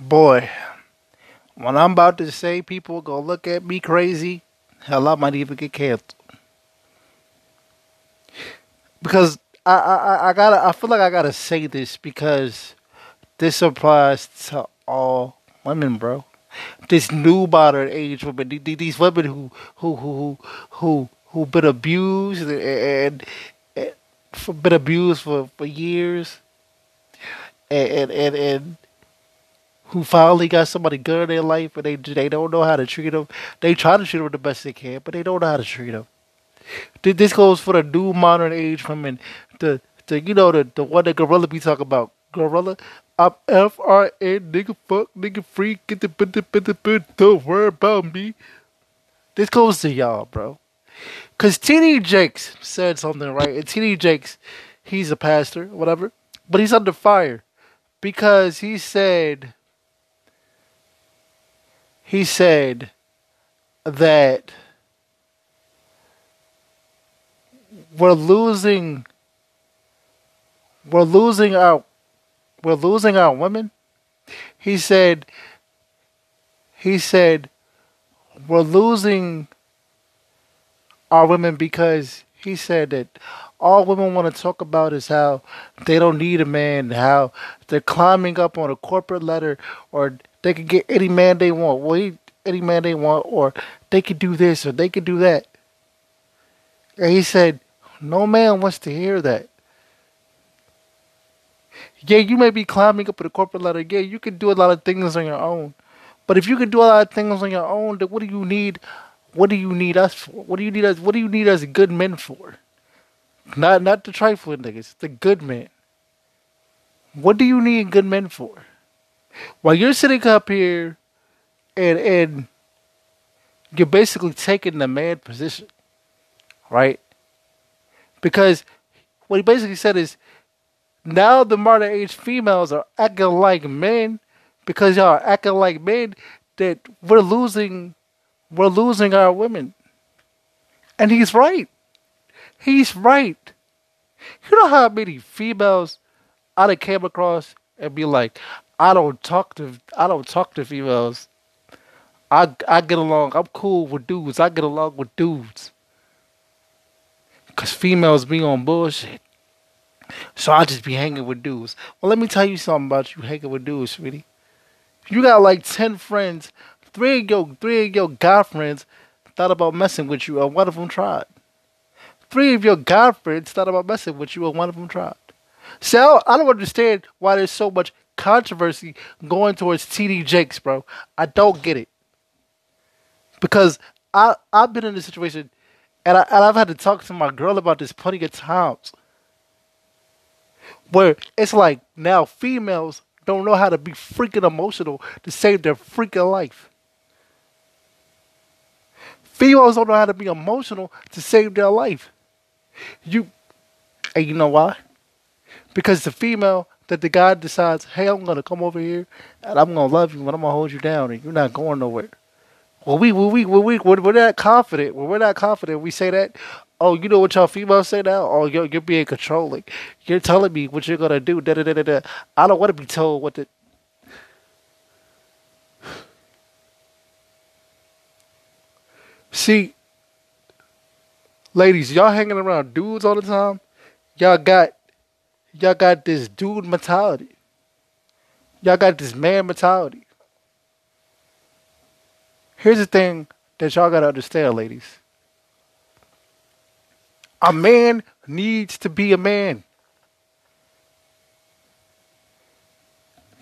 Boy, when I'm about to say people gonna look at me crazy, hell, I might even get canceled. Because I, I, I- gotta, I feel like I gotta say this because this applies to all women, bro. This new modern age women, the- the- these women who, who, who, who, who, been abused and, and, and for, been abused for, for years, and, and, and who finally got somebody good in their life, and they they don't know how to treat them. They try to treat them the best they can, but they don't know how to treat them. This goes for the new modern age women, the the you know the the one that Gorilla be talking about. Gorilla, I'm F R N nigga fuck nigga freak get the bit the bit the bit don't worry about me. This goes to y'all, bro. Cause TD Jakes said something right, and TD Jakes, he's a pastor, whatever, but he's under fire because he said he said that we're losing we're losing our we're losing our women. He said he said we're losing our women because he said that all women want to talk about is how they don't need a man, how they're climbing up on a corporate ladder, or they can get any man they want. Well, he, any man they want, or they could do this or they could do that. And he said, no man wants to hear that. Yeah, you may be climbing up the corporate ladder. Yeah, you can do a lot of things on your own. But if you can do a lot of things on your own, then what do you need? What do you need us for? What do you need us? What do you need us good men for? Not not the trifling niggas, the good men. What do you need good men for? While you're sitting up here and and you're basically taking the man position, right? Because what he basically said is now the modern age females are acting like men because y'all are acting like men that we're losing we're losing our women. And he's right. He's right. You know how many females I've came across and be like, I don't talk to I don't talk to females. I I get along. I'm cool with dudes. I get along with dudes. Cause females be on bullshit. So I just be hanging with dudes. Well, let me tell you something about you hanging with dudes, sweetie. You got like ten friends. Three of your three of your guy friends thought about messing with you, and one of them tried. Three of your guy friends thought about messing with you, and one of them tried. So I don't understand why there's so much controversy going towards TD Jakes, bro. I don't get it because I I've been in this situation, and I and I've had to talk to my girl about this plenty of times. Where it's like now females don't know how to be freaking emotional to save their freaking life. Females don't know how to be emotional to save their life. You, and you know why? Because the female that the guy decides, hey, I'm gonna come over here and I'm gonna love you and I'm gonna hold you down and you're not going nowhere. Well, we we we we we we're, not confident. When we're not confident, we say that. Oh, you know what y'all females say now? Oh, you're you're being controlling. You're telling me what you're gonna do. Da da da da da. I don't want to be told what to. See, ladies, y'all hanging around dudes all the time. Y'all got y'all got this dude mentality. Y'all got this man mentality. Here's the thing that y'all gotta understand, ladies. A man needs to be a man.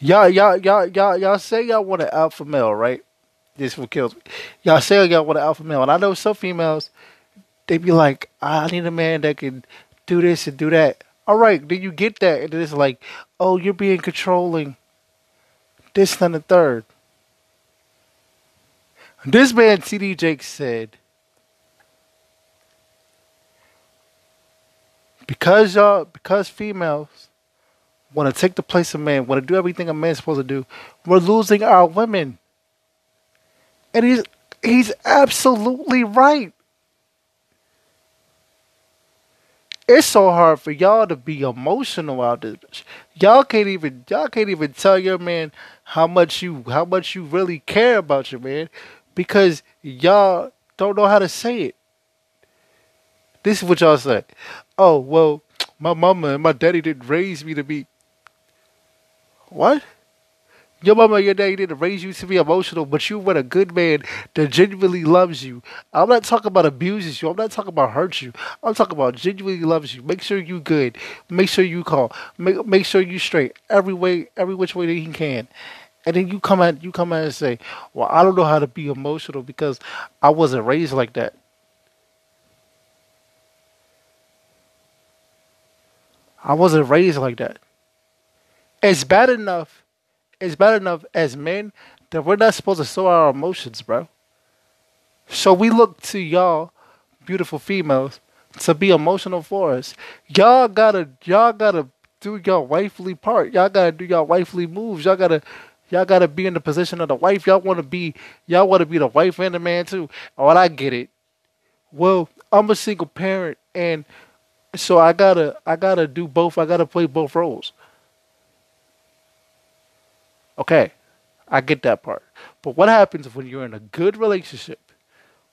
Y'all, y'all, y'all, y'all, y'all say y'all want an alpha male, right? This what kills me. Y'all say y'all want an alpha male, and I know some females, they be like, I need a man that can do this and do that. All right, then you get that, and it's like, oh, you're being controlling. This and the third. This man, TD Jake, said, because y'all, because females want to take the place of man, want to do everything a man's supposed to do, we're losing our women. And he's he's absolutely right. It's so hard for y'all to be emotional out this bitch. Y'all can't even y'all can't even tell your man how much you how much you really care about your man because y'all don't know how to say it. This is what y'all say. Oh well, my mama and my daddy didn't raise me to be. What? Your mama your daddy didn't raise you to be emotional, but you were a good man that genuinely loves you. I'm not talking about abuses you. I'm not talking about hurts you. I'm talking about genuinely loves you. Make sure you good. Make sure you call. Make make sure you straight every way, every which way that he can. And then you come out, you come out and say, "Well, I don't know how to be emotional because I wasn't raised like that." I wasn't raised like that. It's bad enough it's bad enough as men that we're not supposed to show our emotions, bro. So we look to y'all, beautiful females, to be emotional for us. Y'all gotta, y'all gotta do your wifely part. Y'all gotta do your wifely moves. Y'all gotta, y'all gotta be in the position of the wife. Y'all wanna be, y'all wanna be the wife and the man too. Oh, I get it. Well, I'm a single parent, and so I gotta, I gotta do both. I gotta play both roles. Okay, I get that part. But what happens when you're in a good relationship?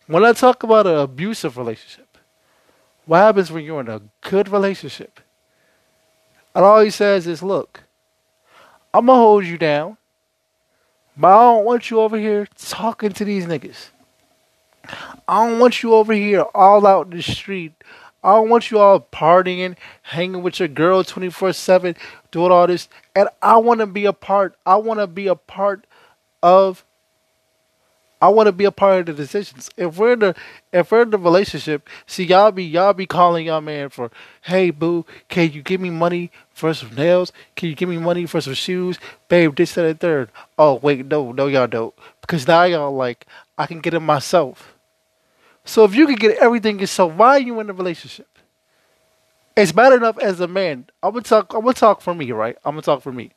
When I talk about an abusive relationship, what happens when you're in a good relationship? And all he says is, look, I'm going to hold you down, but I don't want you over here talking to these niggas. I don't want you over here all out in the street I don't want you all partying, hanging with your girl 24 7, doing all this. And I want to be a part, I want to be a part of, I want to be a part of the decisions. If we're in the, if we're in the relationship, see y'all be, y'all be calling y'all man for, hey boo, can you give me money for some nails? Can you give me money for some shoes? Babe, this, that, and third. Oh, wait, no, no, y'all don't. Because now y'all like, I can get it myself. So if you can get everything yourself, why are you in a relationship? It's bad enough as a man. I'm gonna talk. I'm gonna talk for me, right? I'm gonna talk for me.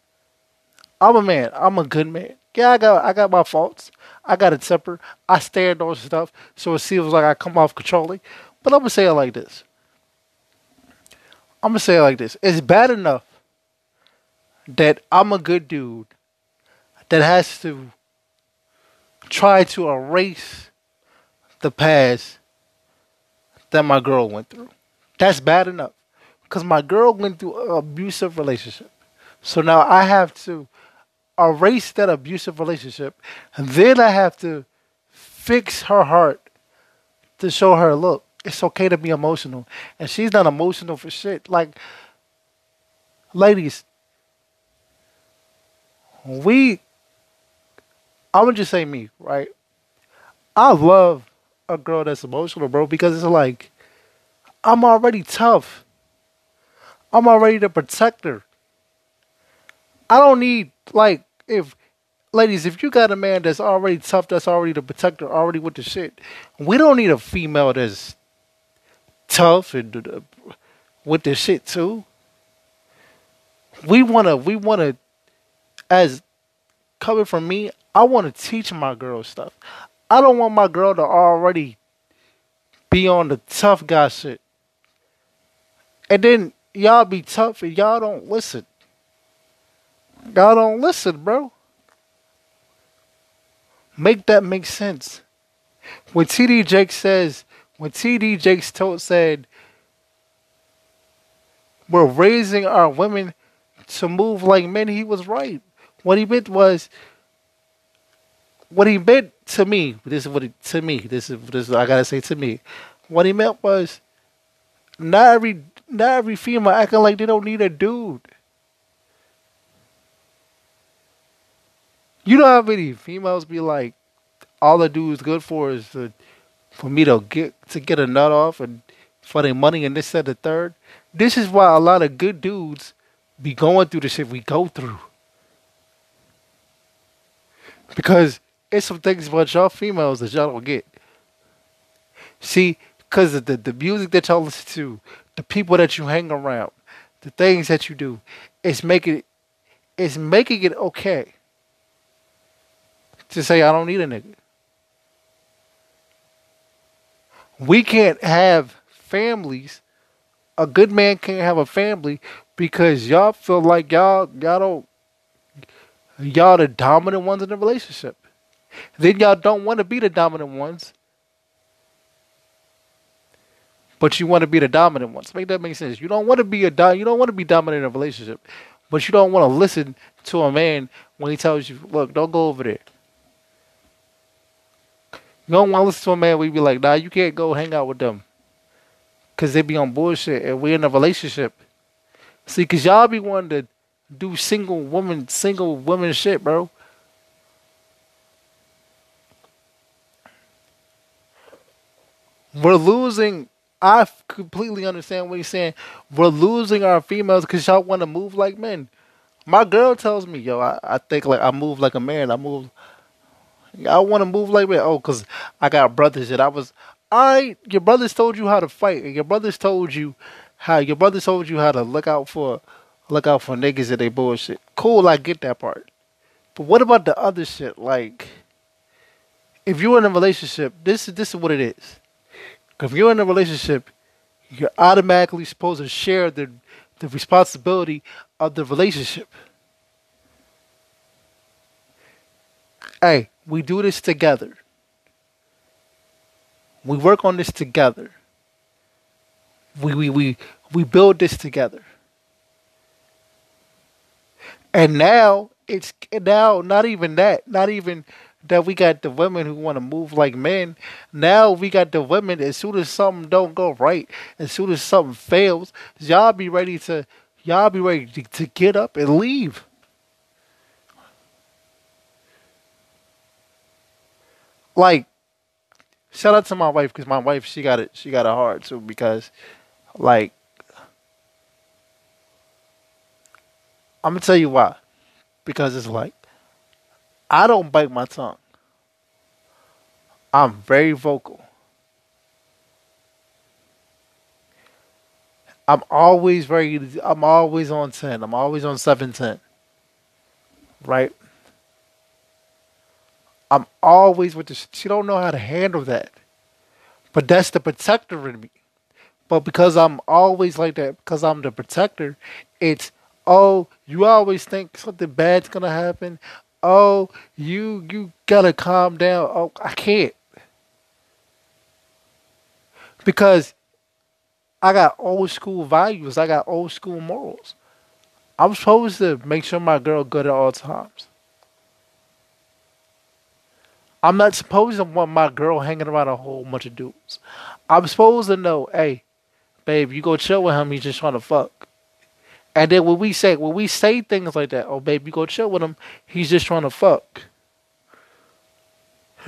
I'm a man. I'm a good man. Yeah, I got I got my faults. I got a temper. I stand on stuff, so it seems like I come off controlling. But I'm gonna say it like this. I'm gonna say it like this. It's bad enough that I'm a good dude that has to try to erase the past that my girl went through. That's bad enough. Because my girl went through an abusive relationship. So now I have to erase that abusive relationship. And then I have to fix her heart to show her, look, it's okay to be emotional. And she's not emotional for shit. Like, ladies, we, I'm going to just say me, right? I love a girl that's emotional, bro, because it's like I'm already tough. I'm already the protector. I don't need like if ladies, if you got a man that's already tough, that's already the protector, already with the shit, we don't need a female that's tough and uh, with the shit too. We wanna, we wanna, as coming from me, I wanna teach my girl stuff. I don't want my girl to already be on the tough guy shit. And then y'all be tough and y'all don't listen. Y'all don't listen, bro. Make that make sense. When TD Jake says, when TD Jakes told said, we're raising our women to move like men, he was right. What he meant was what he meant to me, this is what he, to me, this is this is, I gotta say to me. What he meant was not every not every female acting like they don't need a dude. You know how many females be like, all the dude's good for is to, for me to get to get a nut off and for their money and this and the third. This is why a lot of good dudes be going through the shit we go through. Because it's some things about y'all females that y'all don't get. See, because of the, the music that y'all listen to, the people that you hang around, the things that you do, it's making it, it's making it okay to say I don't need a nigga. We can't have families a good man can't have a family because y'all feel like y'all y'all don't y'all the dominant ones in the relationship. Then y'all don't want to be the dominant ones. But you want to be the dominant ones. Make that make sense. You don't want to be a do- you don't want to be dominant in a relationship. But you don't want to listen to a man when he tells you, look, don't go over there. You don't want to listen to a man you be like, nah, you can't go hang out with them. Because they be on bullshit and we're in a relationship. See, because y'all be wanting to do single woman, single woman shit, bro. We're losing. I completely understand what he's saying. We're losing our females because y'all want to move like men. My girl tells me, yo, I, I think like I move like a man. I move. I want to move like man. Oh, cause I got brothers that I was. I your brothers told you how to fight, and your brothers told you how your brothers told you how to look out for look out for niggas that they bullshit. Cool, I get that part. But what about the other shit? Like, if you're in a relationship, this is this is what it is. If you're in a relationship, you're automatically supposed to share the the responsibility of the relationship. Hey, we do this together. We work on this together. We we we we build this together. And now it's now not even that, not even that we got the women who want to move like men. Now we got the women. As soon as something don't go right, as soon as something fails, y'all be ready to y'all be ready to, to get up and leave. Like, shout out to my wife because my wife she got it she got it hard too because, like, I'm gonna tell you why. Because it's like I don't bite my tongue. I'm very vocal. I'm always very I'm always on 10. I'm always on 710. Right? I'm always with this. She don't know how to handle that. But that's the protector in me. But because I'm always like that, because I'm the protector, it's oh, you always think something bad's gonna happen. Oh, you you gotta calm down. Oh, I can't. Because I got old school values. I got old school morals. I'm supposed to make sure my girl good at all times. I'm not supposed to want my girl hanging around a whole bunch of dudes. I'm supposed to know, hey, babe, you go chill with him, he's just trying to fuck. And then when we say when we say things like that, oh baby, go chill with him, he's just trying to fuck.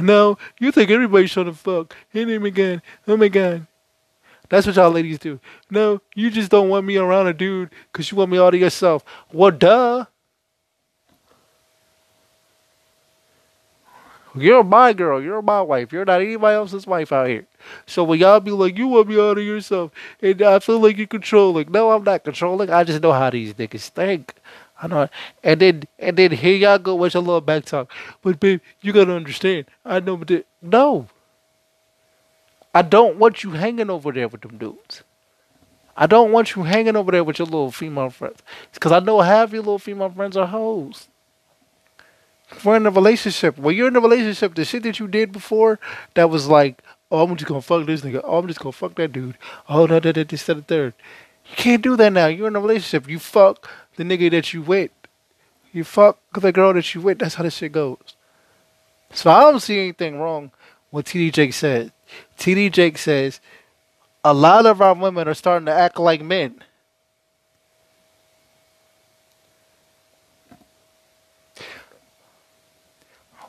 No, you think everybody's trying to fuck. Hit him again. Oh my god. That's what y'all ladies do. No, you just don't want me around a dude because you want me all to yourself. Well, duh. You're my girl. You're my wife. You're not anybody else's wife out here. So when y'all be like, you want me out of yourself, and I feel like you're controlling. No, I'm not controlling. I just know how these niggas think. I know. And then and then here y'all go with your little back talk. But babe, you gotta understand. I know, but no. I don't want you hanging over there with them dudes. I don't want you hanging over there with your little female friends. Because I know half your little female friends are hoes we're in a relationship. When you're in a relationship, the shit that you did before that was like, oh, I'm just gonna fuck this nigga. Oh, I'm just gonna fuck that dude. Oh, no, that, that, this, that, the third. You can't do that now. You're in a relationship. You fuck the nigga that you with. You fuck the girl that you with. That's how this shit goes. So I don't see anything wrong with TD Jake said. TD Jake says a lot of our women are starting to act like men.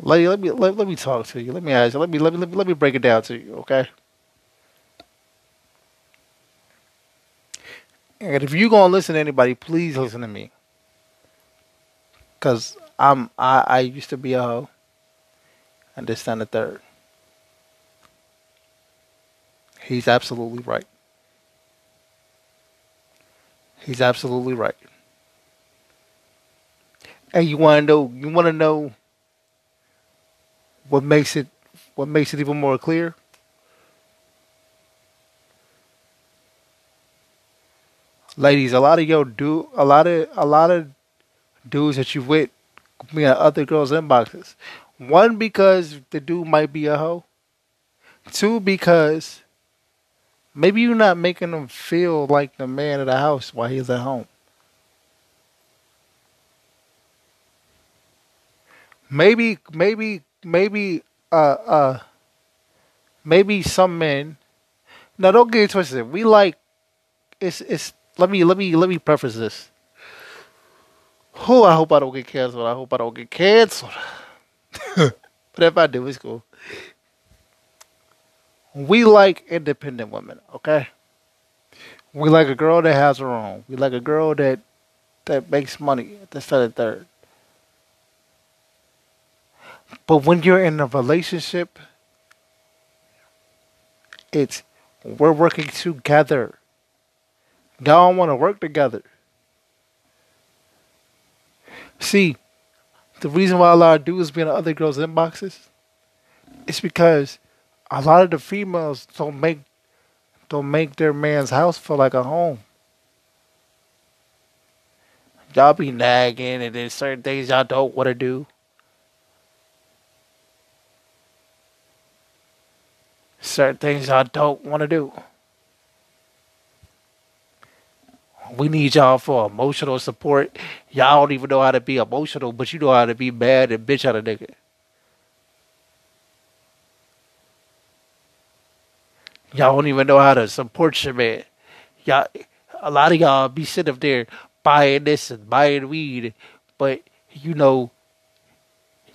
Let, let me let, let me talk to you. Let me ask you. Let me let me let me, let me break it down to you, okay? And if you're gonna listen to anybody, please listen to me. Cause I'm I, I used to be a hoe. And this time the third. He's absolutely right. He's absolutely right. And you wanna know you wanna know what makes it what makes it even more clear ladies, a lot of yo do a lot of a lot of dudes that you with me at other girls' inboxes. One because the dude might be a hoe. Two because maybe you're not making him feel like the man of the house while he's at home. Maybe maybe maybe uh uh maybe some men now don't get it twisted. We like it's it's let me let me let me preface this. Oh, I hope I don't get canceled. I hope I don't get canceled. but if I do, it's cool. We like independent women, okay? We like a girl that has her own. We like a girl that that makes money at the second third. But when you're in a relationship, it's we're working together. Y'all want to work together. See, the reason why a lot of dudes be in other girls' inboxes is because a lot of the females don't make don't make their man's house feel like a home. Y'all be nagging and there's certain things y'all don't want to do. Certain things y'all don't want to do. We need y'all for emotional support. Y'all don't even know how to be emotional, but you know how to be mad and bitch at a nigga. Y'all don't even know how to support your man. Y'all, a lot of y'all be sitting up there buying this and buying weed, but you know,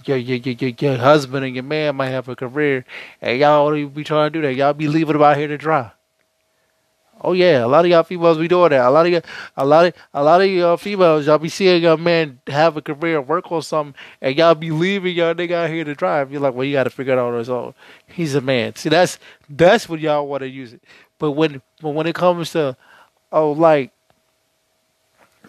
your your your your husband and your man might have a career, and y'all even be trying to do that. Y'all be leaving them out here to dry. Oh yeah, a lot of y'all females be doing that. A lot of y'all, a lot of a lot of y'all females, y'all be seeing your man have a career, work on something, and y'all be leaving y'all nigga out here to drive. You're like, well, you got to figure it out on his own. He's a man. See, that's that's what y'all want to use it. But when but when it comes to, oh, like,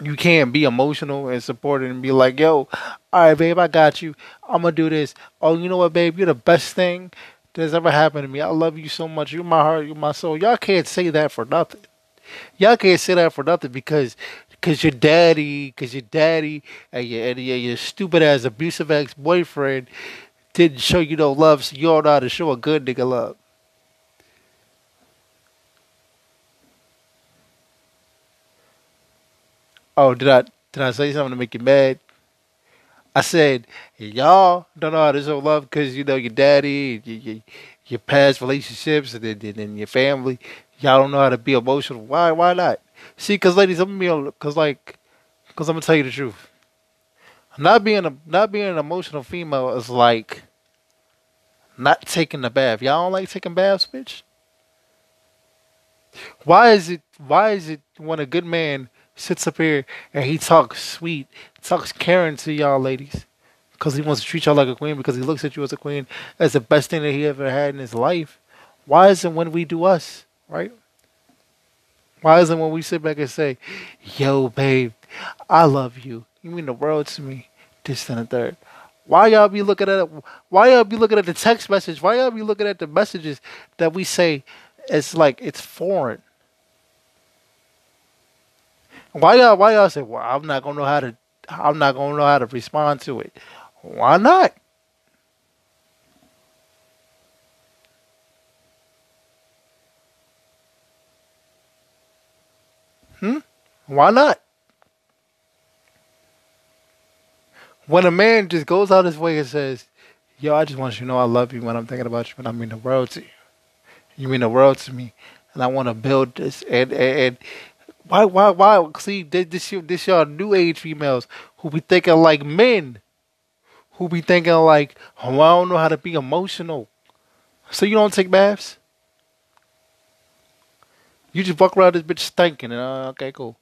you can't be emotional and supportive and be like, yo, all right, babe, I got you. I'm gonna do this. Oh, you know what, babe, you're the best thing that's ever happened to me. I love you so much. You're my heart. You're my soul. Y'all can't say that for nothing. Y'all can't say that for nothing because because your daddy, because your daddy and your, and your, your stupid ass abusive ex boyfriend didn't show you no love, so you don't know how to show a good nigga love. Oh, did I did I say something to make you mad? I said, y'all don't know how to show love because you know your daddy, your, your, your past relationships, and then, and your family. Y'all don't know how to be emotional. Why? Why not? See, because ladies, I'm gonna be because like, because I'm gonna tell you the truth. Not being a not being an emotional female is like not taking a bath. Y'all don't like taking baths, bitch. Why is it? Why is it when a good man sits up here and he talks sweet, talks caring to y'all ladies because he wants to treat y'all like a queen because he looks at you as a queen as the best thing that he ever had in his life. Why isn't when we do us, right? Why isn't when we sit back and say, yo, babe, I love you. You mean the world to me. This and the third. Why y'all be looking at why y'all be looking at the text message? Why y'all be looking at the messages that we say it's like it's foreign? Why y'all? Why y'all say, "Well, I'm not gonna know how to. I'm not gonna know how to respond to it." Why not? Hmm. Why not? When a man just goes out his way and says, "Yo, I just want you to know I love you when I'm thinking about you, and I mean the world to you. You mean the world to me, and I want to build this." And, and why, why, why? See, this this y'all new age females who be thinking like men, who be thinking like, oh, I don't know how to be emotional. So you don't take baths? You just walk around this bitch stinking and uh, okay, cool.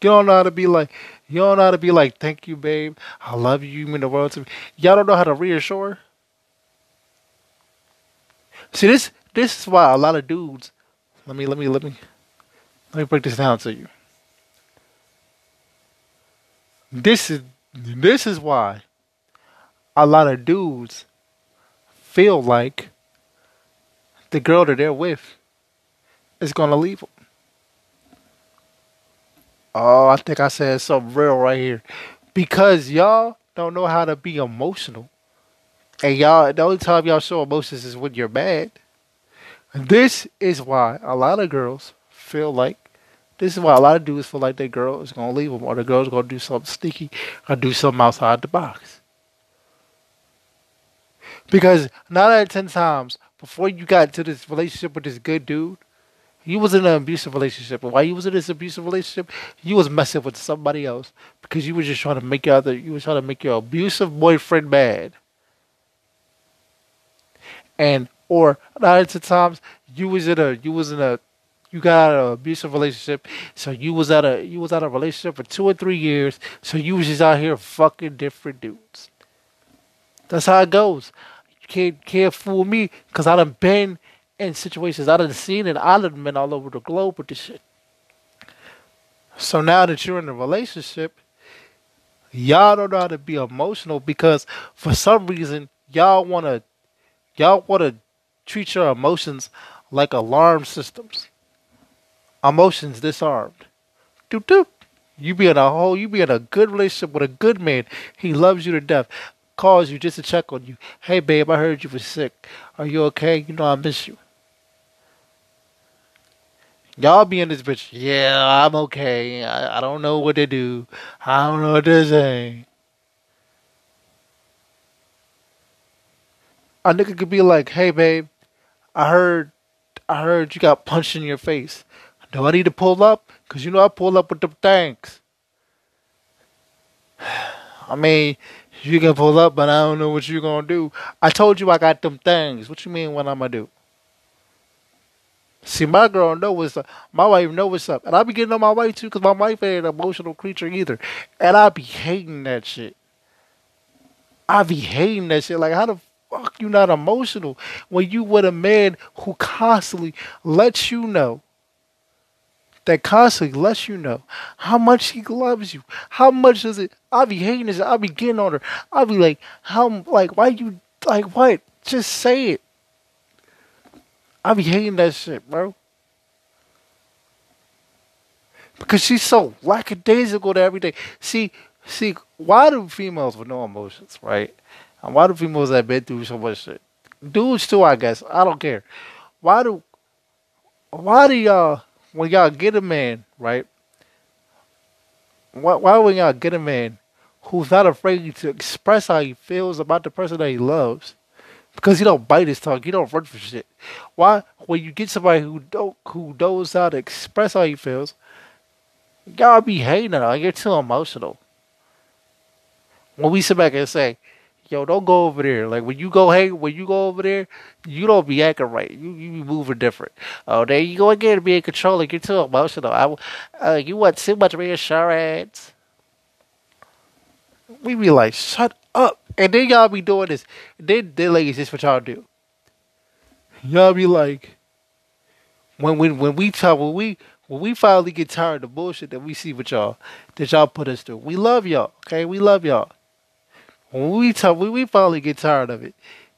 You don't know how to be like, you don't know how to be like, thank you, babe. I love you. You mean the world to me. Y'all don't know how to reassure. See, this this is why a lot of dudes. Let me let me let me let me break this down to you. This is this is why a lot of dudes feel like the girl that they're with is gonna leave them. Oh, I think I said something real right here. Because y'all don't know how to be emotional. And y'all, the only time y'all show emotions is when you're mad. This is why a lot of girls feel like, this is why a lot of dudes feel like their girl is to leave them or the girl's to do something sneaky or do something outside the box. Because nine out of ten times, before you got into this relationship with this good dude, you was in an abusive relationship. And while you was in this abusive relationship, you was messing with somebody else because you was just trying to make your other, you was trying to make your abusive boyfriend mad. And or nine out of times, you was in a, you was in a, you got of an abusive relationship, so you was out a, you was out of a relationship for two or three years, so you was just out here fucking different dudes. That's how it goes. You can't can't fool me because I done been in situations I done seen it. I done been all over the globe with this shit. So now that you're in a relationship, y'all don't know how to be emotional because for some reason y'all wanna y'all wanna treat your emotions like alarm systems. Emotions disarmed. Doop doop. You be in a whole you be in a good relationship with a good man. He loves you to death calls you just to check on you. Hey, babe, I heard you were sick. Are you okay? You know I miss you. Y'all be in this bitch. Yeah, I'm okay. I, I don't know what to do. I don't know what to say. A nigga could be like, "Hey, babe, I heard, I heard you got punched in your face. Do I need to pull up? Cause you know I pull up with the tanks. I mean, you can pull up, but I don't know what you're gonna do. I told you I got them things. What you mean what I'm gonna do? See, my girl know what's up. My wife know what's up, and I be getting on my wife too, cause my wife ain't an emotional creature either, and I be hating that shit. I be hating that shit. Like, how the fuck you not emotional when you with a man who constantly lets you know that constantly lets you know how much he loves you. How much does it? I'll be hating this. I'll be getting on her. I'll be like, how? Like, why you? Like, what? Just say it. I'll be hating that shit, bro. Because she's so lackadaisical to everything. See, see, why do females with no emotions, right? And why do females that been through so much shit? Dudes too, I guess. I don't care. Why do why do y'all when y'all get a man, right? Why, why when y'all get a man who's not afraid to express how he feels about the person that he loves? Because he don't bite his tongue, he don't run for shit. Why when you get somebody who don't who knows how to express how he feels, y'all be hating. Like you're too emotional. When we sit back and say, yo, don't go over there. Like when you go, hey, when you go over there, you don't be acting right. You you be moving different. Oh, there you go again, being controlling. You're too emotional. I, uh, you want too much reassurance. We be like, shut up. And then y'all be doing this. Then, then ladies, this what y'all do. Y'all be like, when when when we talk, when we when we finally get tired of the bullshit that we see with y'all, that y'all put us through, we love y'all. Okay, we love y'all. When we talk, we, we finally get tired of it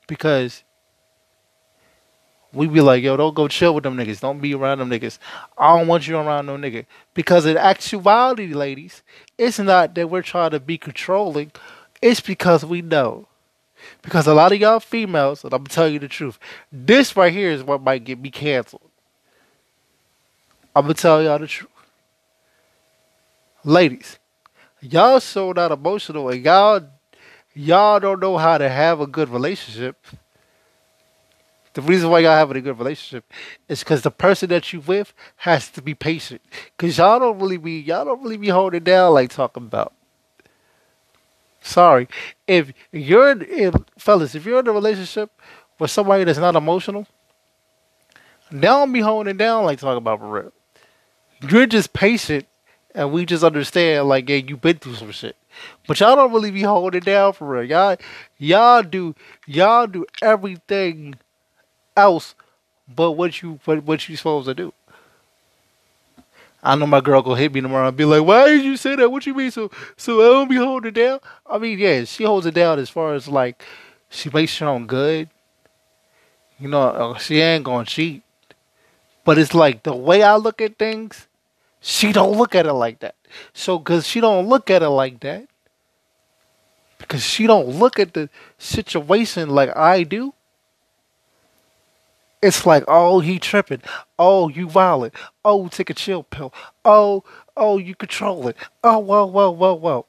because we be like, yo, don't go chill with them niggas. Don't be around them niggas. I don't want you around no nigga. Because in actuality, ladies, it's not that we're trying to be controlling. It's because we know. Because a lot of y'all females, and I'm gonna tell you the truth, this right here is what might get me canceled. I'm gonna tell y'all the truth. Ladies, y'all so not emotional and y'all y'all don't know how to have a good relationship. The reason why y'all having a good relationship is because the person that you with has to be patient. Cause y'all don't really be y'all don't really be holding down like talking about. Sorry, if you're in, if fellas, if you're in a relationship with somebody that's not emotional, don't be holding down like talking about for real. You're just patient, and we just understand like yeah, you've been through some shit. But y'all don't really be holding down for real. Y'all, y'all do, y'all do everything else but what you what, what you supposed to do. I know my girl gonna hit me tomorrow and be like, "Why did you say that? What you mean? So so I don't be holding down?" I mean, yeah, she holds it down as far as like she makes sure I'm good. You know, uh, she ain't gonna cheat. But it's like the way I look at things, she don't look at it like that. So, cause she don't look at it like that, because she don't look at the situation like I do. It's like, oh, he tripping. Oh, you violent. Oh, take a chill pill. Oh, oh, you control it. Oh, well, well, well, well.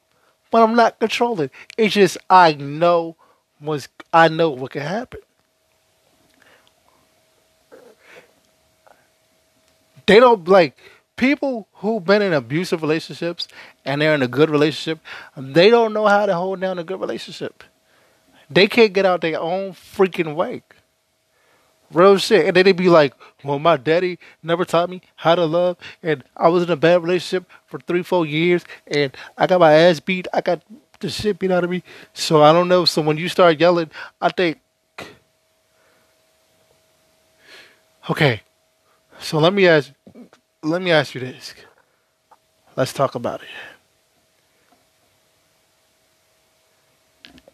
But I'm not controlling. It's just I know was I know what can happen. They don't like people who've been in abusive relationships and they're in a good relationship. They don't know how to hold down a good relationship. They can't get out their own freaking way. Real shit. And then they be like, well, my daddy never taught me how to love. And I was in a bad relationship for three, four years. And I got my ass beat. I got the shit beat out of me. So I don't know. So when you start yelling, I think, okay. So let me ask, let me ask you this. Let's talk about it.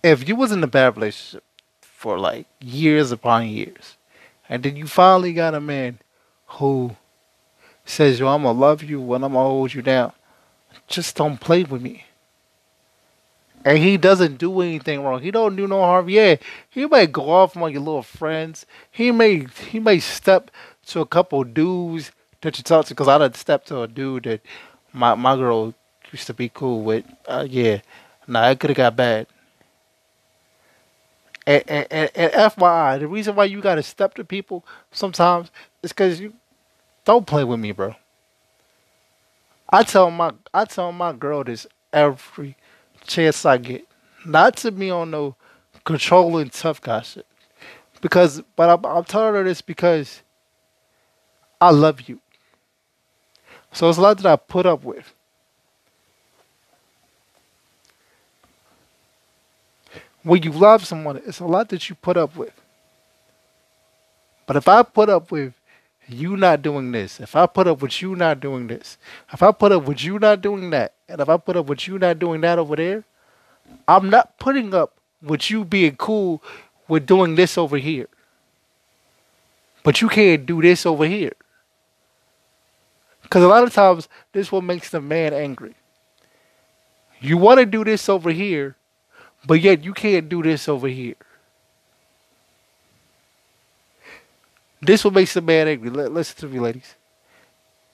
If you was in a bad relationship for like years upon years, and then you finally got a man who says, Yo, I'm gonna love you when I'm gonna hold you down. Just don't play with me. And he doesn't do anything wrong. He don't do no harm. Yeah, he may go off on your little friends. He may he may step to a couple dudes that you talk to. Cause I done stepped to a dude that my my girl used to be cool with. Uh, yeah, nah, it could have got bad. And, and, and, and FYI, the reason why you gotta step to people sometimes is because you don't play with me, bro. I tell my I tell my girl this every chance I get, not to be on no controlling tough guy shit, because but I'm, I'm telling her this because I love you. So it's a lot that I put up with. when you love someone, it's a lot that you put up with. But if I put up with you not doing this, if I put up with you not doing this, if I put up with you not doing that, and if I put up with you not doing that over there, I'm not putting up with you being cool with doing this over here. But you can't do this over here. Because a lot of times, this what makes the man angry. You want to do this over here, but yet you can't do this over here. This what makes the man angry. Listen to me, ladies.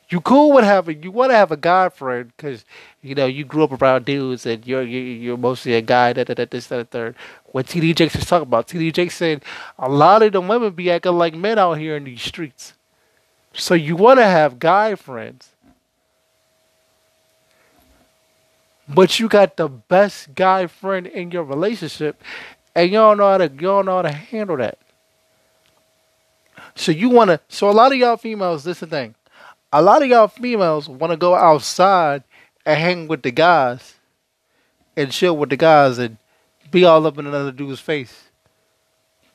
You cool with having you want to have a guy friend because you know you grew up around dudes and you're you're, you're mostly a guy that that this that third. What TD Jakes was talking about, TD Jakes said a lot of the women be acting like men out here in these streets. So you want to have guy friends, but you got the best guy friend in your relationship, and don't know how to don't know how to handle that. So you want to. So a lot of y'all females, this is the thing. A lot of y'all females want to go outside and hang with the guys, and chill with the guys, and be all up in another dude's face.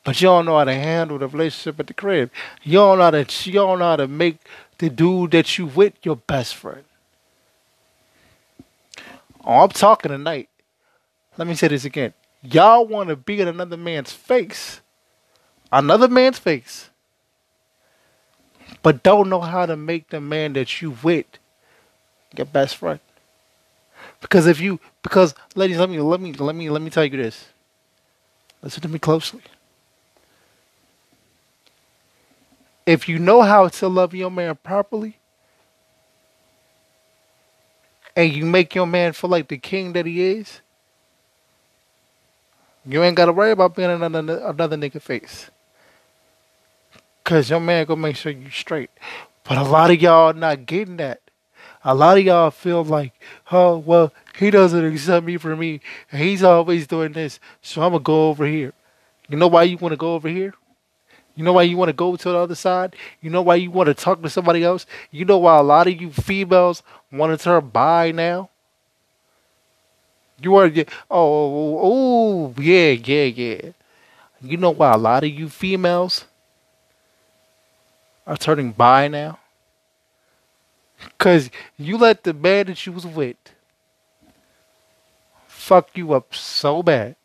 But you don't know how to handle the relationship at the crib. You don't know how to. You don't know how to make the dude that you with your best friend. Oh, I'm talking tonight. Let me say this again. Y'all want to be in another man's face, another man's face, but don't know how to make the man that you with your best friend. Because if you, because ladies, let me, let me, let me, let me tell you this. Listen to me closely. If you know how to love your man properly, and you make your man feel like the king that he is, you ain't gotta worry about being another another nigga face. Cause your man gonna make sure you straight. But a lot of y'all not getting that. A lot of y'all feel like, oh well, he doesn't accept me for me, he's always doing this, so I'm gonna go over here. You know why you wanna go over here? You know why you want to go to the other side? You know why you want to talk to somebody else? You know why a lot of you females want to turn bi now? You are, oh, oh, yeah, yeah, yeah. You know why a lot of you females are turning bi now? Because you let the man that you was with fuck you up so bad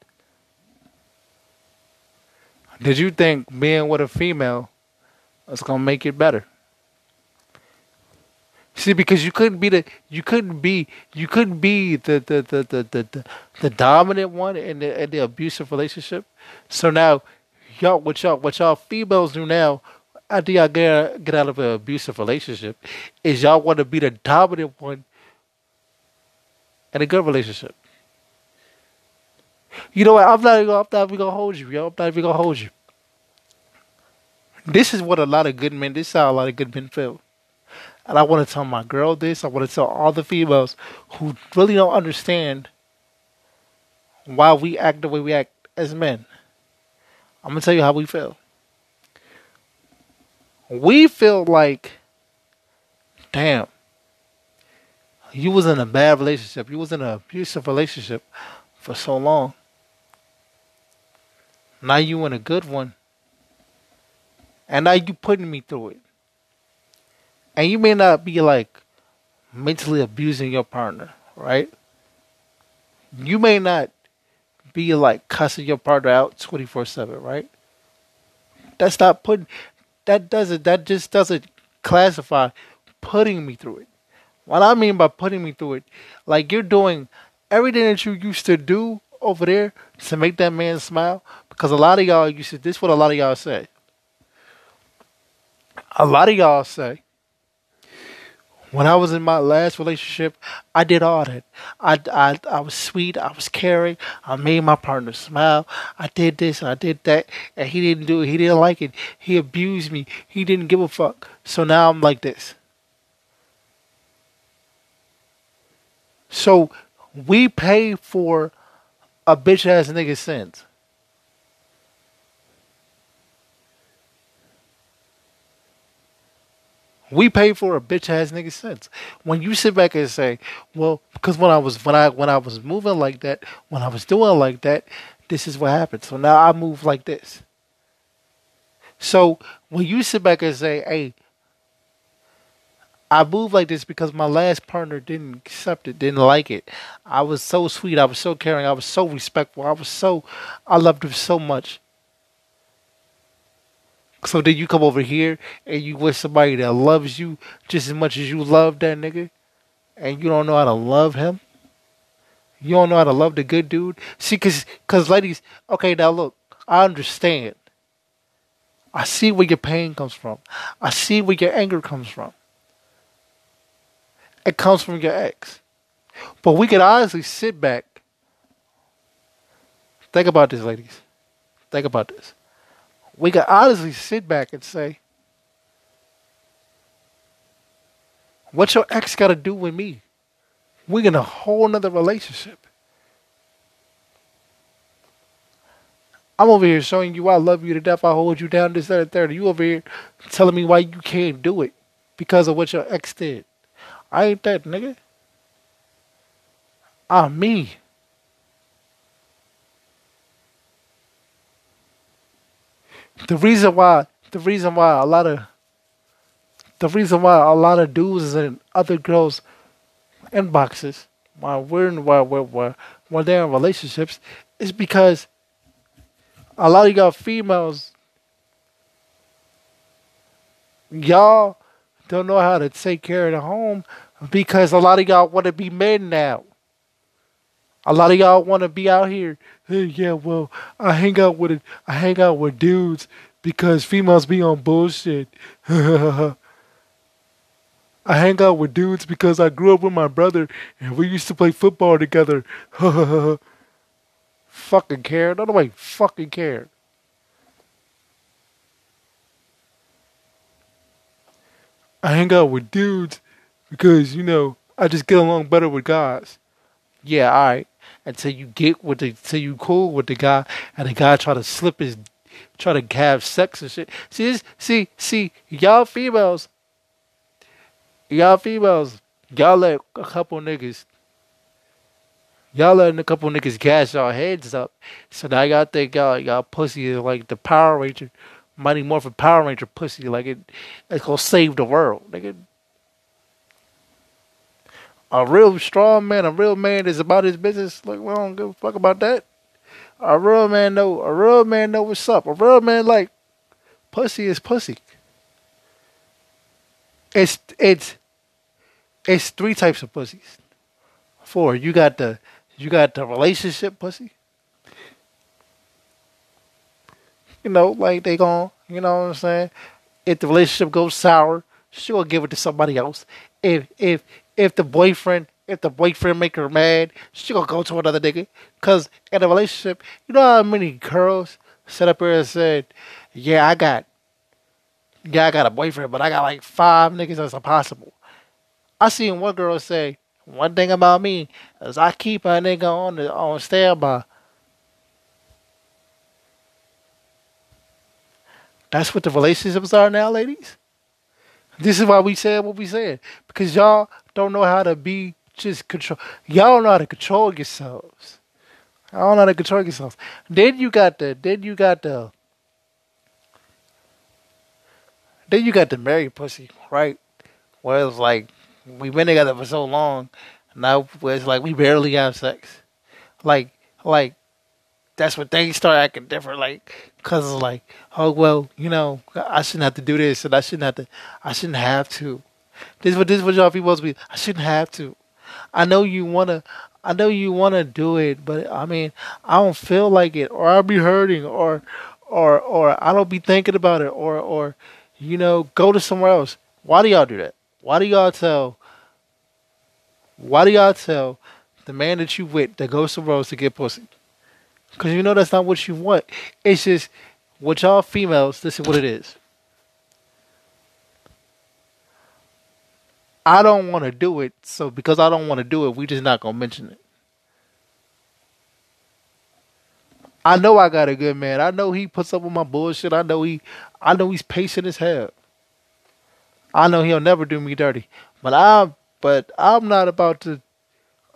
did you think being with a female was gonna make it better? See, because you couldn't be the you couldn't be you couldn't be the the the the the, the, dominant one in the in the abusive relationship. So now y'all what y'all what y'all females do now after y'all get get out of an abusive relationship is y'all want to be the dominant one in a good relationship. You know what? I'm not I'm not even gonna hold you, yo. I'm not even gonna hold you. This is what a lot of good men. This is how a lot of good men feel. And I want to tell my girl this. I want to tell all the females who really don't understand why we act the way we act as men. I'm gonna tell you how we feel. We feel like, damn, you was in a bad relationship. You was in an abusive relationship for so long. Now you in a good one. And now you putting me through it. And you may not be like mentally abusing your partner, right? You may not be like cussing your partner out 24/7, right? That's not putting that doesn't that just doesn't classify putting me through it. What I mean by putting me through it, like you're doing everything that you used to do over there to make that man smile, because a lot of y'all used to, this is what a lot of y'all say. A lot of y'all say, when I was in my last relationship, I did all that. I, I, I was sweet. I was caring. I made my partner smile. I did this and I did that. And he didn't do it. He didn't like it. He abused me. He didn't give a fuck. So now I'm like this. So we pay for a bitch ass nigga's sins. We pay for a bitch ass nigga sense. When you sit back and say, "Well, because when I was when I when I was moving like that, when I was doing like that, this is what happened. So now I move like this." So when you sit back and say, "Hey, I move like this because my last partner didn't accept it, didn't like it. I was so sweet, I was so caring, I was so respectful, I was so, I loved him so much. So then you come over here and you with somebody that loves you just as much as you love that nigga, and you don't know how to love him. You don't know how to love the good dude. See, cause, cause ladies, okay, now look, I understand. I see where your pain comes from. I see where your anger comes from. It comes from your ex. But we could honestly sit back. Think about this, ladies. Think about this we can honestly sit back and say, What's your ex got to do with me? We're in a whole nother relationship. I'm over here showing you I love you to death. I hold you down, this, that, and third. You over here telling me why you can't do it because of what your ex did. I ain't that nigga. I'm me. The reason why the reason why a lot of the reason why a lot of dudes and other girls inboxes while we're in while we're, while, while they're in relationships is because a lot of y'all females y'all don't know how to take care of the home because a lot of y'all want to be men now. A lot of y'all want to be out here. Hey, yeah, well, I hang out with. I hang out with dudes because females be on bullshit. I hang out with dudes because I grew up with my brother and we used to play football together. fucking care. Nobody fucking care. I hang out with dudes because, you know, I just get along better with guys. Yeah, alright until you get with the until you cool with the guy and the guy try to slip his try to have sex and shit. See this, see see y'all females y'all females y'all let a couple niggas y'all letting a couple niggas gas y'all heads up. So now y'all think y'all y'all pussy is like the Power Ranger Mighty Morphin Power Ranger pussy like it it's gonna save the world, nigga a real strong man, a real man is about his business. Like we don't give a fuck about that. A real man know. A real man know what's up. A real man like pussy is pussy. It's it's it's three types of pussies. Four. You got the you got the relationship pussy. You know, like they gon' you know what I'm saying? If the relationship goes sour, she will give it to somebody else. If if if the boyfriend if the boyfriend make her mad, she gonna go to another nigga. Cause in a relationship, you know how many girls sit up here and said, "Yeah, I got, yeah, I got a boyfriend, but I got like five niggas that's impossible." I seen one girl say, "One thing about me is I keep a nigga on the on standby." That's what the relationships are now, ladies. This is why we said what we said because y'all don't know how to be just control. Y'all don't know how to control yourselves. I don't know how to control yourselves. Then you got the. Then you got the. Then you got the married pussy, right? Where it's like we've been together for so long, now where it's like we barely have sex. Like, like that's when things start acting different. Like, cause it's like, oh well, you know, I shouldn't have to do this, and I shouldn't have to. I shouldn't have to. This is what this is what y'all people supposed to be. I shouldn't have to. I know you wanna. I know you wanna do it, but I mean, I don't feel like it, or I'll be hurting, or, or, or I don't be thinking about it, or, or, you know, go to somewhere else. Why do y'all do that? Why do y'all tell? Why do y'all tell the man that you with that goes somewhere else to get pussy? Because you know that's not what you want. It's just, what y'all females, this is what it is. I don't want to do it, so because I don't want to do it, we just not gonna mention it. I know I got a good man. I know he puts up with my bullshit. I know he, I know he's patient as hell. I know he'll never do me dirty, but I'm, but I'm not about to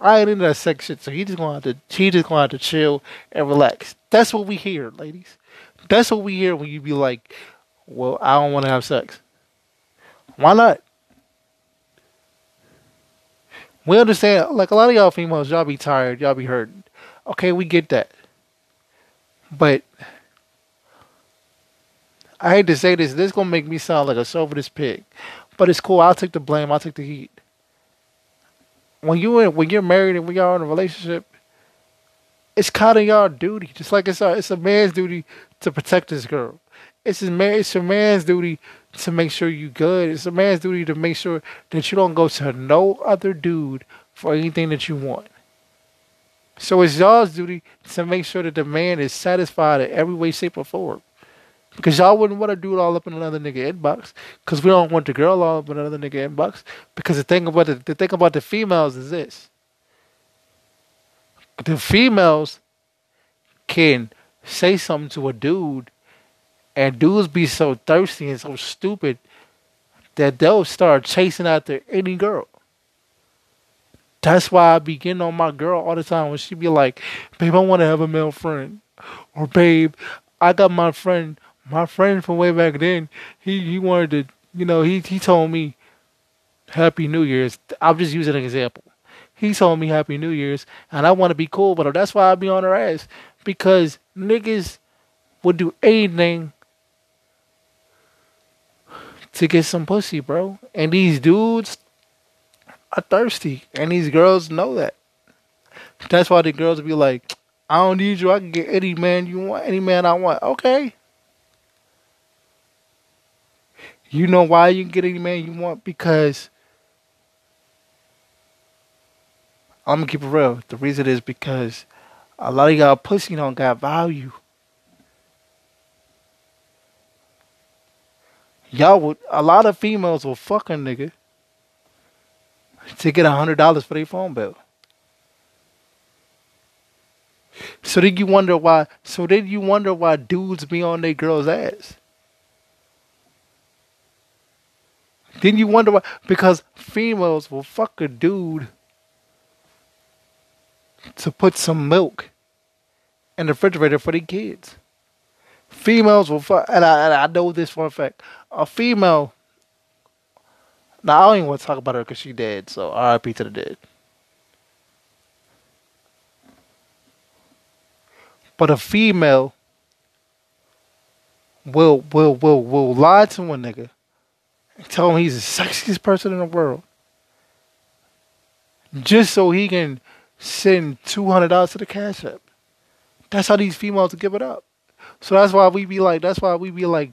I ain't into that sex shit, so he just gonna he just gonna chill and relax. That's what we hear, ladies. That's what we hear when you be like, Well, I don't wanna have sex. Why not? We understand like a lot of y'all females, y'all be tired, y'all be hurt. Okay, we get that. But I hate to say this, this is gonna make me sound like a chauvinist pig. But it's cool, I'll take the blame, I'll take the heat when you when you're married and we are in a relationship, it's kind of your duty. Just like it's a, it's a man's duty to protect this girl. It's a man. It's a man's duty to make sure you good. It's a man's duty to make sure that you don't go to no other dude for anything that you want. So it's y'all's duty to make sure that the man is satisfied in every way, shape, or form. Because y'all wouldn't want to do it all up in another nigga inbox. Because we don't want the girl all up in another nigga inbox. Because the thing about the, the thing about the females is this. The females can say something to a dude and dudes be so thirsty and so stupid that they'll start chasing after any girl. That's why I be getting on my girl all the time when she be like, babe, I want to have a male friend. Or babe, I got my friend my friend from way back then, he, he wanted to, you know, he, he told me Happy New Year's. I'll just use an example. He told me Happy New Year's, and I want to be cool her. That's why I be on her ass. Because niggas would do anything to get some pussy, bro. And these dudes are thirsty. And these girls know that. That's why the girls be like, I don't need you. I can get any man you want, any man I want. Okay. You know why you can get any man you want? Because I'm gonna keep it real. The reason is because a lot of y'all pussy don't got value. Y'all would a lot of females will fuck a nigga to get a hundred dollars for their phone bill. So then you wonder why so then you wonder why dudes be on their girl's ass. Then you wonder why? Because females will fuck a dude to put some milk in the refrigerator for the kids. Females will fuck, and I, and I know this for a fact. A female. Now I don't even want to talk about her because she dead. So R.I.P. to the dead. But a female will will will will lie to a nigga tell him he's the sexiest person in the world. just so he can send two hundred dollars to the cash app. That's how these females give it up. So that's why we be like. That's why we be like,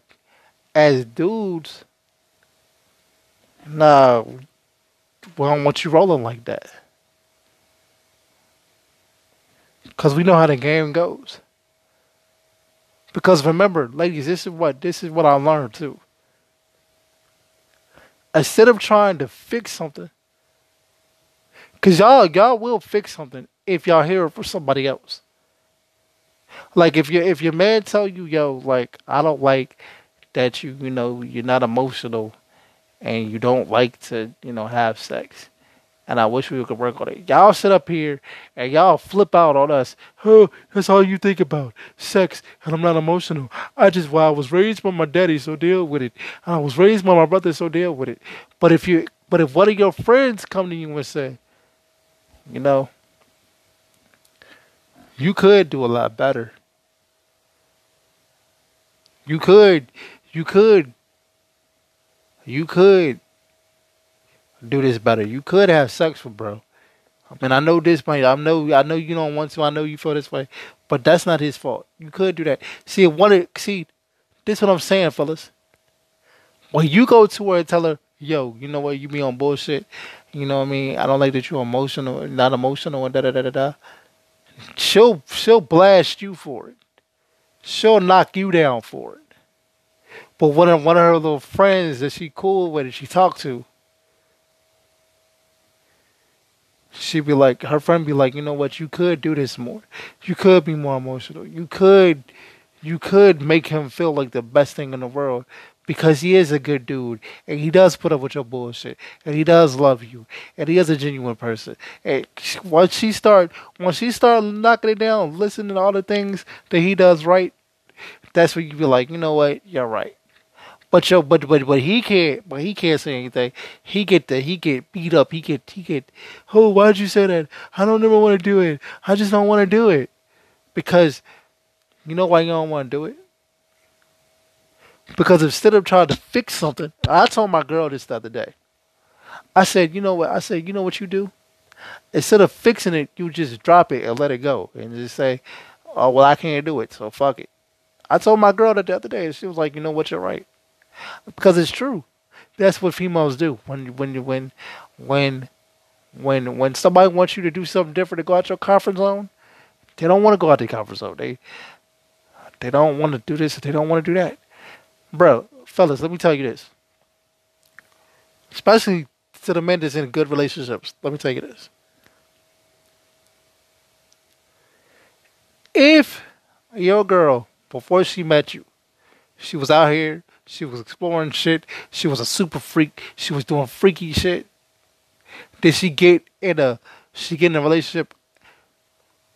as dudes. Nah, we don't want you rolling like that. Cause we know how the game goes. Because remember, ladies, this is what this is what I learned too. Instead of trying to fix something, cause y'all y'all will fix something if y'all hear it from somebody else. Like if your if your man tell you, yo, like I don't like that you you know you're not emotional and you don't like to you know have sex and I wish we could work on it. Y'all sit up here and y'all flip out on us. Oh, that's all you think about, sex, and I'm not emotional. I just, well, I was raised by my daddy, so deal with it. And I was raised by my brother, so deal with it. But if you, but if one of your friends come to you and say, you know, you could do a lot better. You could, you could, you could do this better. You could have sex with bro. And I know this might. I know. I know you don't want to. I know you feel this way, but that's not his fault. You could do that. See, one. See, this is what I'm saying, fellas. When you go to her and tell her, "Yo, you know what? You be on bullshit. You know what I mean? I don't like that you're emotional, not emotional, and da da da da da." She'll she'll blast you for it. She'll knock you down for it. But one of one of her little friends that she cool with, and she talked to, she'd be like, her friend be like, you know what, you could do this more. You could be more emotional. You could, you could make him feel like the best thing in the world because he is a good dude and he does put up with your bullshit and he does love you and he is a genuine person. And once she start, once she start knocking it down, listening to all the things that he does right, that's when you be like, you know what, you're right. But but but but he can't. But he can't say anything. He get the he get beat up. He get he get. Oh, why'd you say that? I don't ever want to do it. I just don't want to do it because you know why you don't want to do it. Because instead of trying to fix something, I told my girl this the other day. I said, you know what? I said, you know what you do? Instead of fixing it, you just drop it and let it go and just say, oh, well, I can't do it, so fuck it. I told my girl that the other day, and she was like, you know what? You're right because it's true. That's what females do when when when when when when somebody wants you to do something different to go out your comfort zone. They don't want to go out their comfort zone. They they don't want to do this. They don't want to do that, bro. Fellas, let me tell you this. Especially to the men that's in good relationships. Let me tell you this. If your girl, before she met you, she was out here she was exploring shit. She was a super freak. She was doing freaky shit. Did she get in a she get in a relationship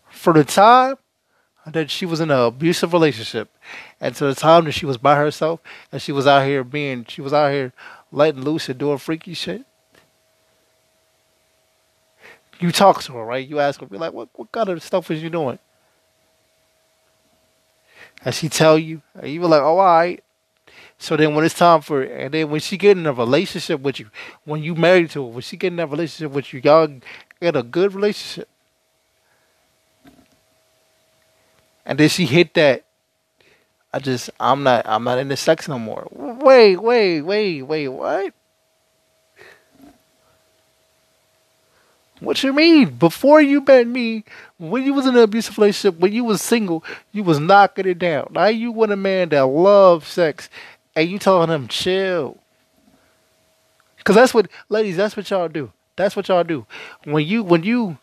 for the time that she was in an abusive relationship and to the time that she was by herself and she was out here being she was out here letting loose and doing freaky shit? You talk to her, right? You ask her, be like, what what kind of stuff is you doing? And she tell you, and you be like, oh, all right. So then when it's time for and then when she get in a relationship with you, when you married to her, when she get in that relationship with you, y'all get a good relationship. And then she hit that I just I'm not I'm not into sex no more. Wait, wait, wait, wait, what? What you mean? Before you met me, when you was in an abusive relationship, when you was single, you was knocking it down. Now you want a man that loves sex Hey, you telling them chill. Cause that's what ladies, that's what y'all do. That's what y'all do. When you when you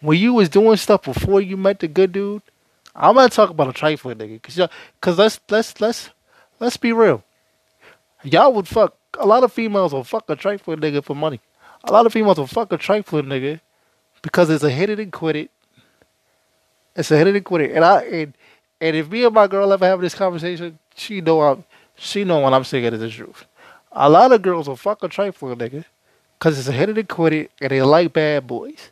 when you was doing stuff before you met the good dude, I'm not talking about a trifling nigga. Cause y'all, cause let's let's let's let's be real. Y'all would fuck a lot of females will fuck a trifling nigga for money. A lot of females will fuck a trifling nigga because it's a hit it and quit it. It's a hit it and quit it. And I and and if me and my girl ever have this conversation, she know I'm she know when I'm saying it is the truth. A lot of girls will fuck a trifling nigga because it's a hit and quit it and they like bad boys.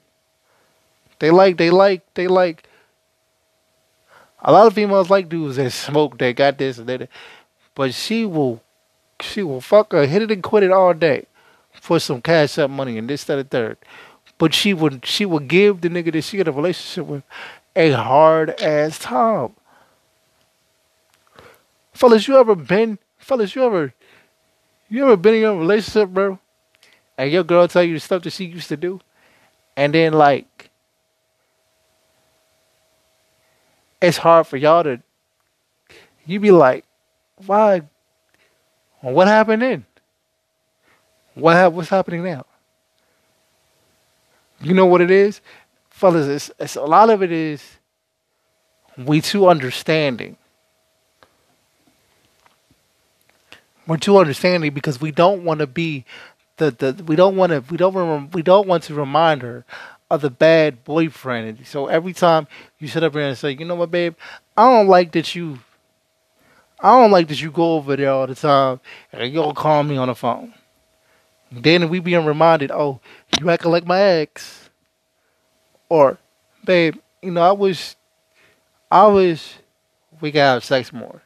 They like, they like, they like. A lot of females like dudes that smoke, they got this and that. But she will, she will fuck a hit it and quit it all day for some cash app money and this, that, and third. but she would she would give the nigga that she had a relationship with a hard ass time. Fellas, you ever been fellas, you ever you ever been in a relationship, bro? And your girl tell you the stuff that she used to do? And then like it's hard for y'all to you be like, why what happened then? What what's happening now? You know what it is? Fellas, it's, it's a lot of it is we too understanding. We're too understanding because we don't want to be the, the we don't want to we don't rem, we don't want to remind her of the bad boyfriend. So every time you sit up here and say, you know what, babe, I don't like that you I don't like that you go over there all the time and you'll call me on the phone. Then we being reminded, oh, you acting like my ex. Or, babe, you know, I wish, I wish we could have sex more.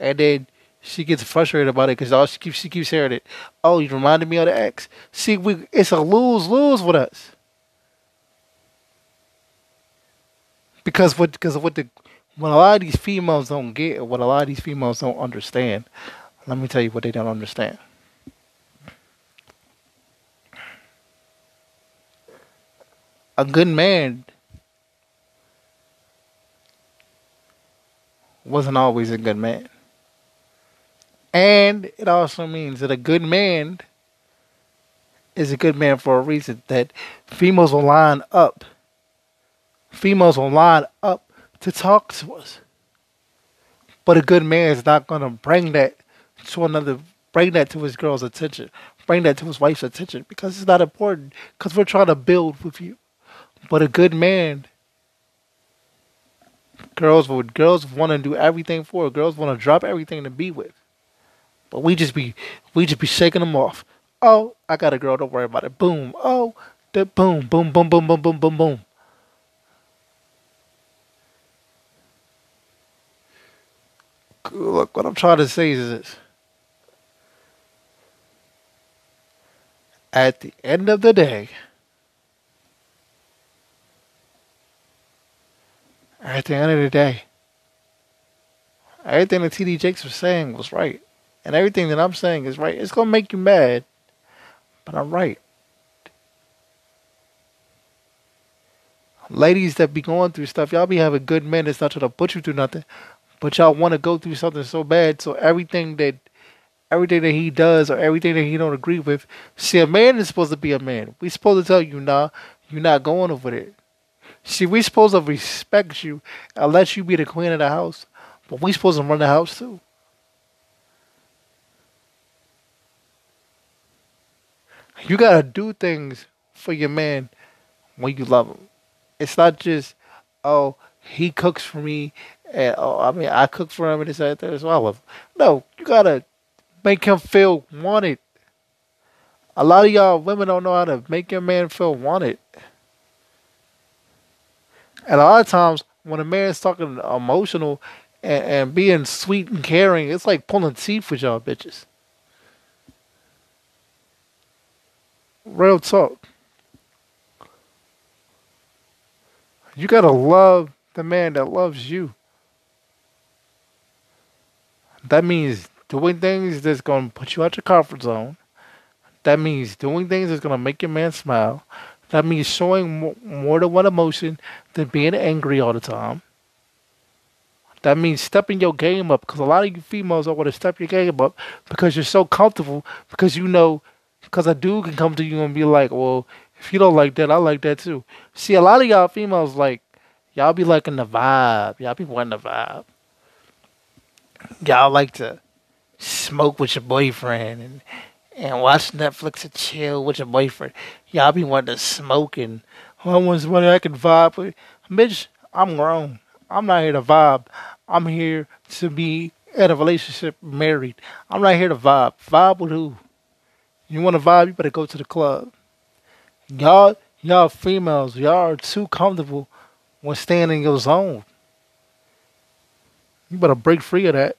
And then she gets frustrated about it because all she keeps she keeps hearing it. Oh, you reminded me of the ex. See, we it's a lose lose with us. Because what because what the what a lot of these females don't get, what a lot of these females don't understand. Let me tell you what they don't understand. a good man wasn't always a good man. And it also means that a good man is a good man for a reason. That females will line up. Females will line up to talk to us. But a good man is not going to bring that to another, bring that to his girl's attention, bring that to his wife's attention because it's not important because we're trying to build with you. But a good man, girls would girls want to do everything for. Girls want to drop everything to be with. But we just be we just be shaking them off. Oh, I got a girl. Don't worry about it. Boom. Oh, the boom, boom, boom, boom, boom, boom, boom, boom. Look, what I'm trying to say is this. At the end of the day. At the end of the day, everything that TD Jakes was saying was right. And everything that I'm saying is right. It's going to make you mad, but I'm right. Ladies that be going through stuff, y'all be having good men that's not trying to put you through nothing, but y'all want to go through something so bad. So everything that everything that he does or everything that he don't agree with, see, a man is supposed to be a man. We supposed to tell you, nah, you're not going over there. See, we supposed to respect you and let you be the queen of the house, but we supposed to run the house too. You gotta do things for your man when you love him. It's not just, oh, he cooks for me, and oh, I mean, I cook for him, and it's like that as well. No, you gotta make him feel wanted. A lot of y'all women don't know how to make your man feel wanted. And a lot of times when a man's talking emotional and, and being sweet and caring, it's like pulling teeth with y'all bitches. Real talk. You gotta love the man that loves you. That means doing things that's gonna put you out of your comfort zone. That means doing things that's gonna make your man smile. That means showing more than one emotion than being angry all the time. That means stepping your game up because a lot of you females don't want to step your game up because you're so comfortable because you know, because a dude can come to you and be like, well, if you don't like that, I like that too. See, a lot of y'all females, like, y'all be liking the vibe. Y'all be wanting the vibe. Y'all like to smoke with your boyfriend and and watch Netflix and chill with your boyfriend. Y'all be wanting to smoke and oh, I want somebody I can vibe with. Bitch, I'm grown. I'm not here to vibe. I'm here to be in a relationship married. I'm not here to vibe. Vibe with who? You want to vibe, you better go to the club. Y'all, y'all females, y'all are too comfortable when staying in your zone. You better break free of that.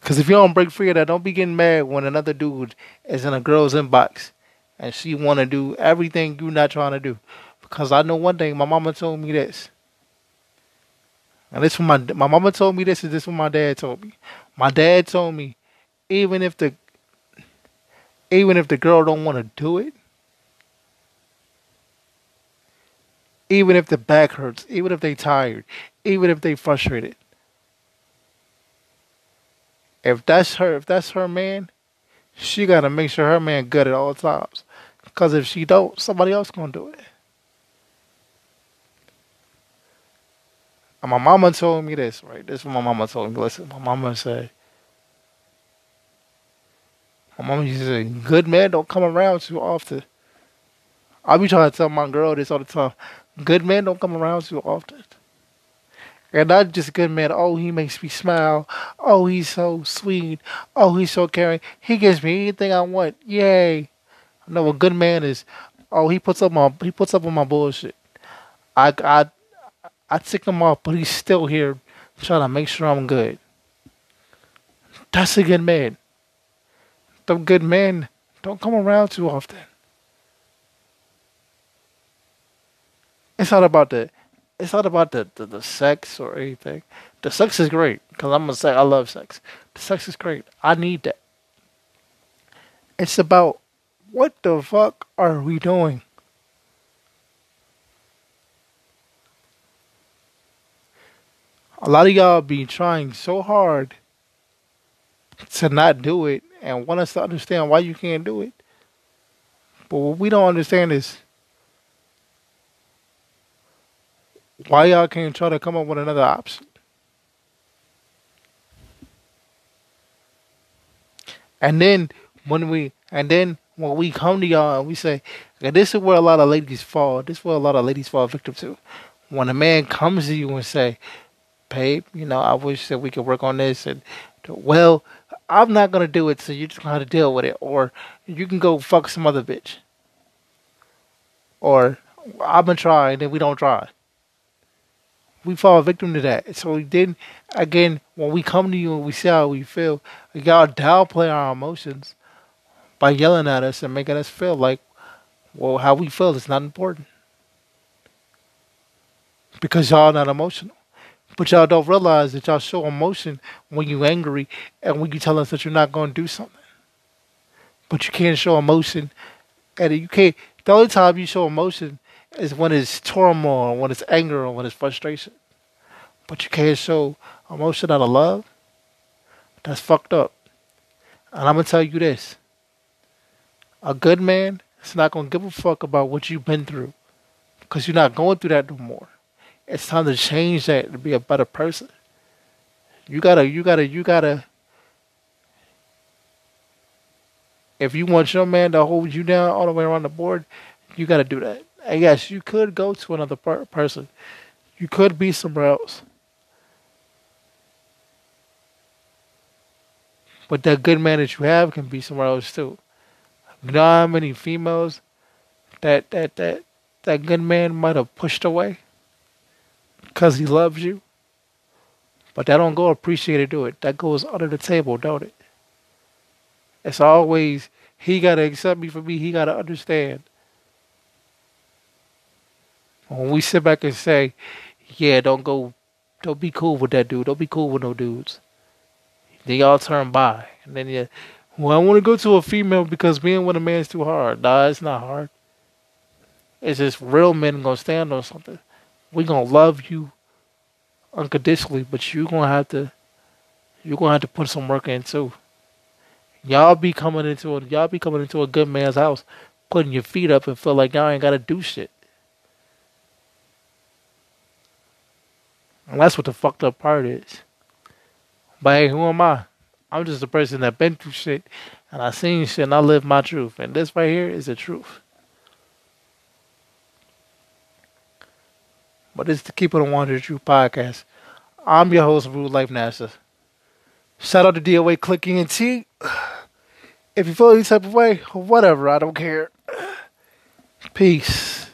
Because if you don't break free of that, don't be getting mad when another dude is in a girl's inbox and she want to do everything you not trying to do. Because I know one thing, my mama told me this. And this my my mama told me this, and this is what my dad told me. My dad told me, even if the even if the girl don't want to do it, even if the back hurts, even if they tired, even if they frustrated, if that's her, if that's her man, she gotta make sure her man good at all times. Cause if she don't, somebody else gonna do it. And my mama told me this, right? This is what my mama told me. Listen, my mama said, my mama used to say, good men don't come around too often. I be trying to tell my girl this all the time. Good men don't come around too often. And not just good man, oh, he makes me smile. Oh, he's so sweet. Oh, he's so caring. He gives me anything I want. Yay. No, a good man is, oh, he puts up my he puts up on my bullshit. I I I tick him off, but he's still here trying to make sure I'm good. That's a good man. The good men don't come around too often. It's not about the it's not about the, the, the sex or anything. The sex is great because I'm gonna say I love sex. The sex is great. I need that. It's about what the fuck are we doing? A lot of y'all be trying so hard to not do it and want us to understand why you can't do it. But what we don't understand is why y'all can't try to come up with another option. And then when we and then when we come to y'all and we say, okay, this is where a lot of ladies fall. This is where a lot of ladies fall victim to. When a man comes to you and say, babe, you know, I wish that we could work on this and well, I'm not gonna do it, so you just gonna have to deal with it. Or you can go fuck some other bitch. Or I'm gonna try and we don't try. We fall victim to that. So then again, when we come to you and we see how we feel, y'all downplay our emotions by yelling at us and making us feel like, well, how we feel is not important. Because y'all not emotional. But y'all don't realize that y'all show emotion when you're angry and when you tell us that you're not going to do something. But you can't show emotion, and you can't. The only time you show emotion is when it's turmoil, or when it's anger, or when it's frustration. But you can't show emotion out of love. That's fucked up. And I'm gonna tell you this: a good man is not gonna give a fuck about what you've been through, because you're not going through that no more. It's time to change that to be a better person. You gotta, you gotta, you gotta. If you want your man to hold you down all the way around the board, you gotta do that. And yes, you could go to another per- person. You could be somewhere else. But that good man that you have can be somewhere else too. You know how many females that that that that good man might have pushed away? Because he loves you. But that don't go appreciated, do it. That goes under the table, don't it? It's always he gotta accept me for me. He gotta understand. When we sit back and say, "Yeah, don't go, don't be cool with that dude. Don't be cool with no dudes," then y'all turn by, and then you, well, I want to go to a female because being with a man's too hard. Nah, it's not hard. It's just real men gonna stand on something we gonna love you unconditionally, but you're gonna have to you're gonna have to put some work in too. Y'all be coming into a y'all be coming into a good man's house, putting your feet up and feel like y'all ain't gotta do shit. And that's what the fucked up part is. But hey, who am I? I'm just a person that been through shit and I seen shit and I live my truth. And this right here is the truth. But it's the Keep It on One True podcast. I'm your host, Rude Life NASA. Shout out to DOA Clicking and T. If you feel any type of way, whatever, I don't care. Peace.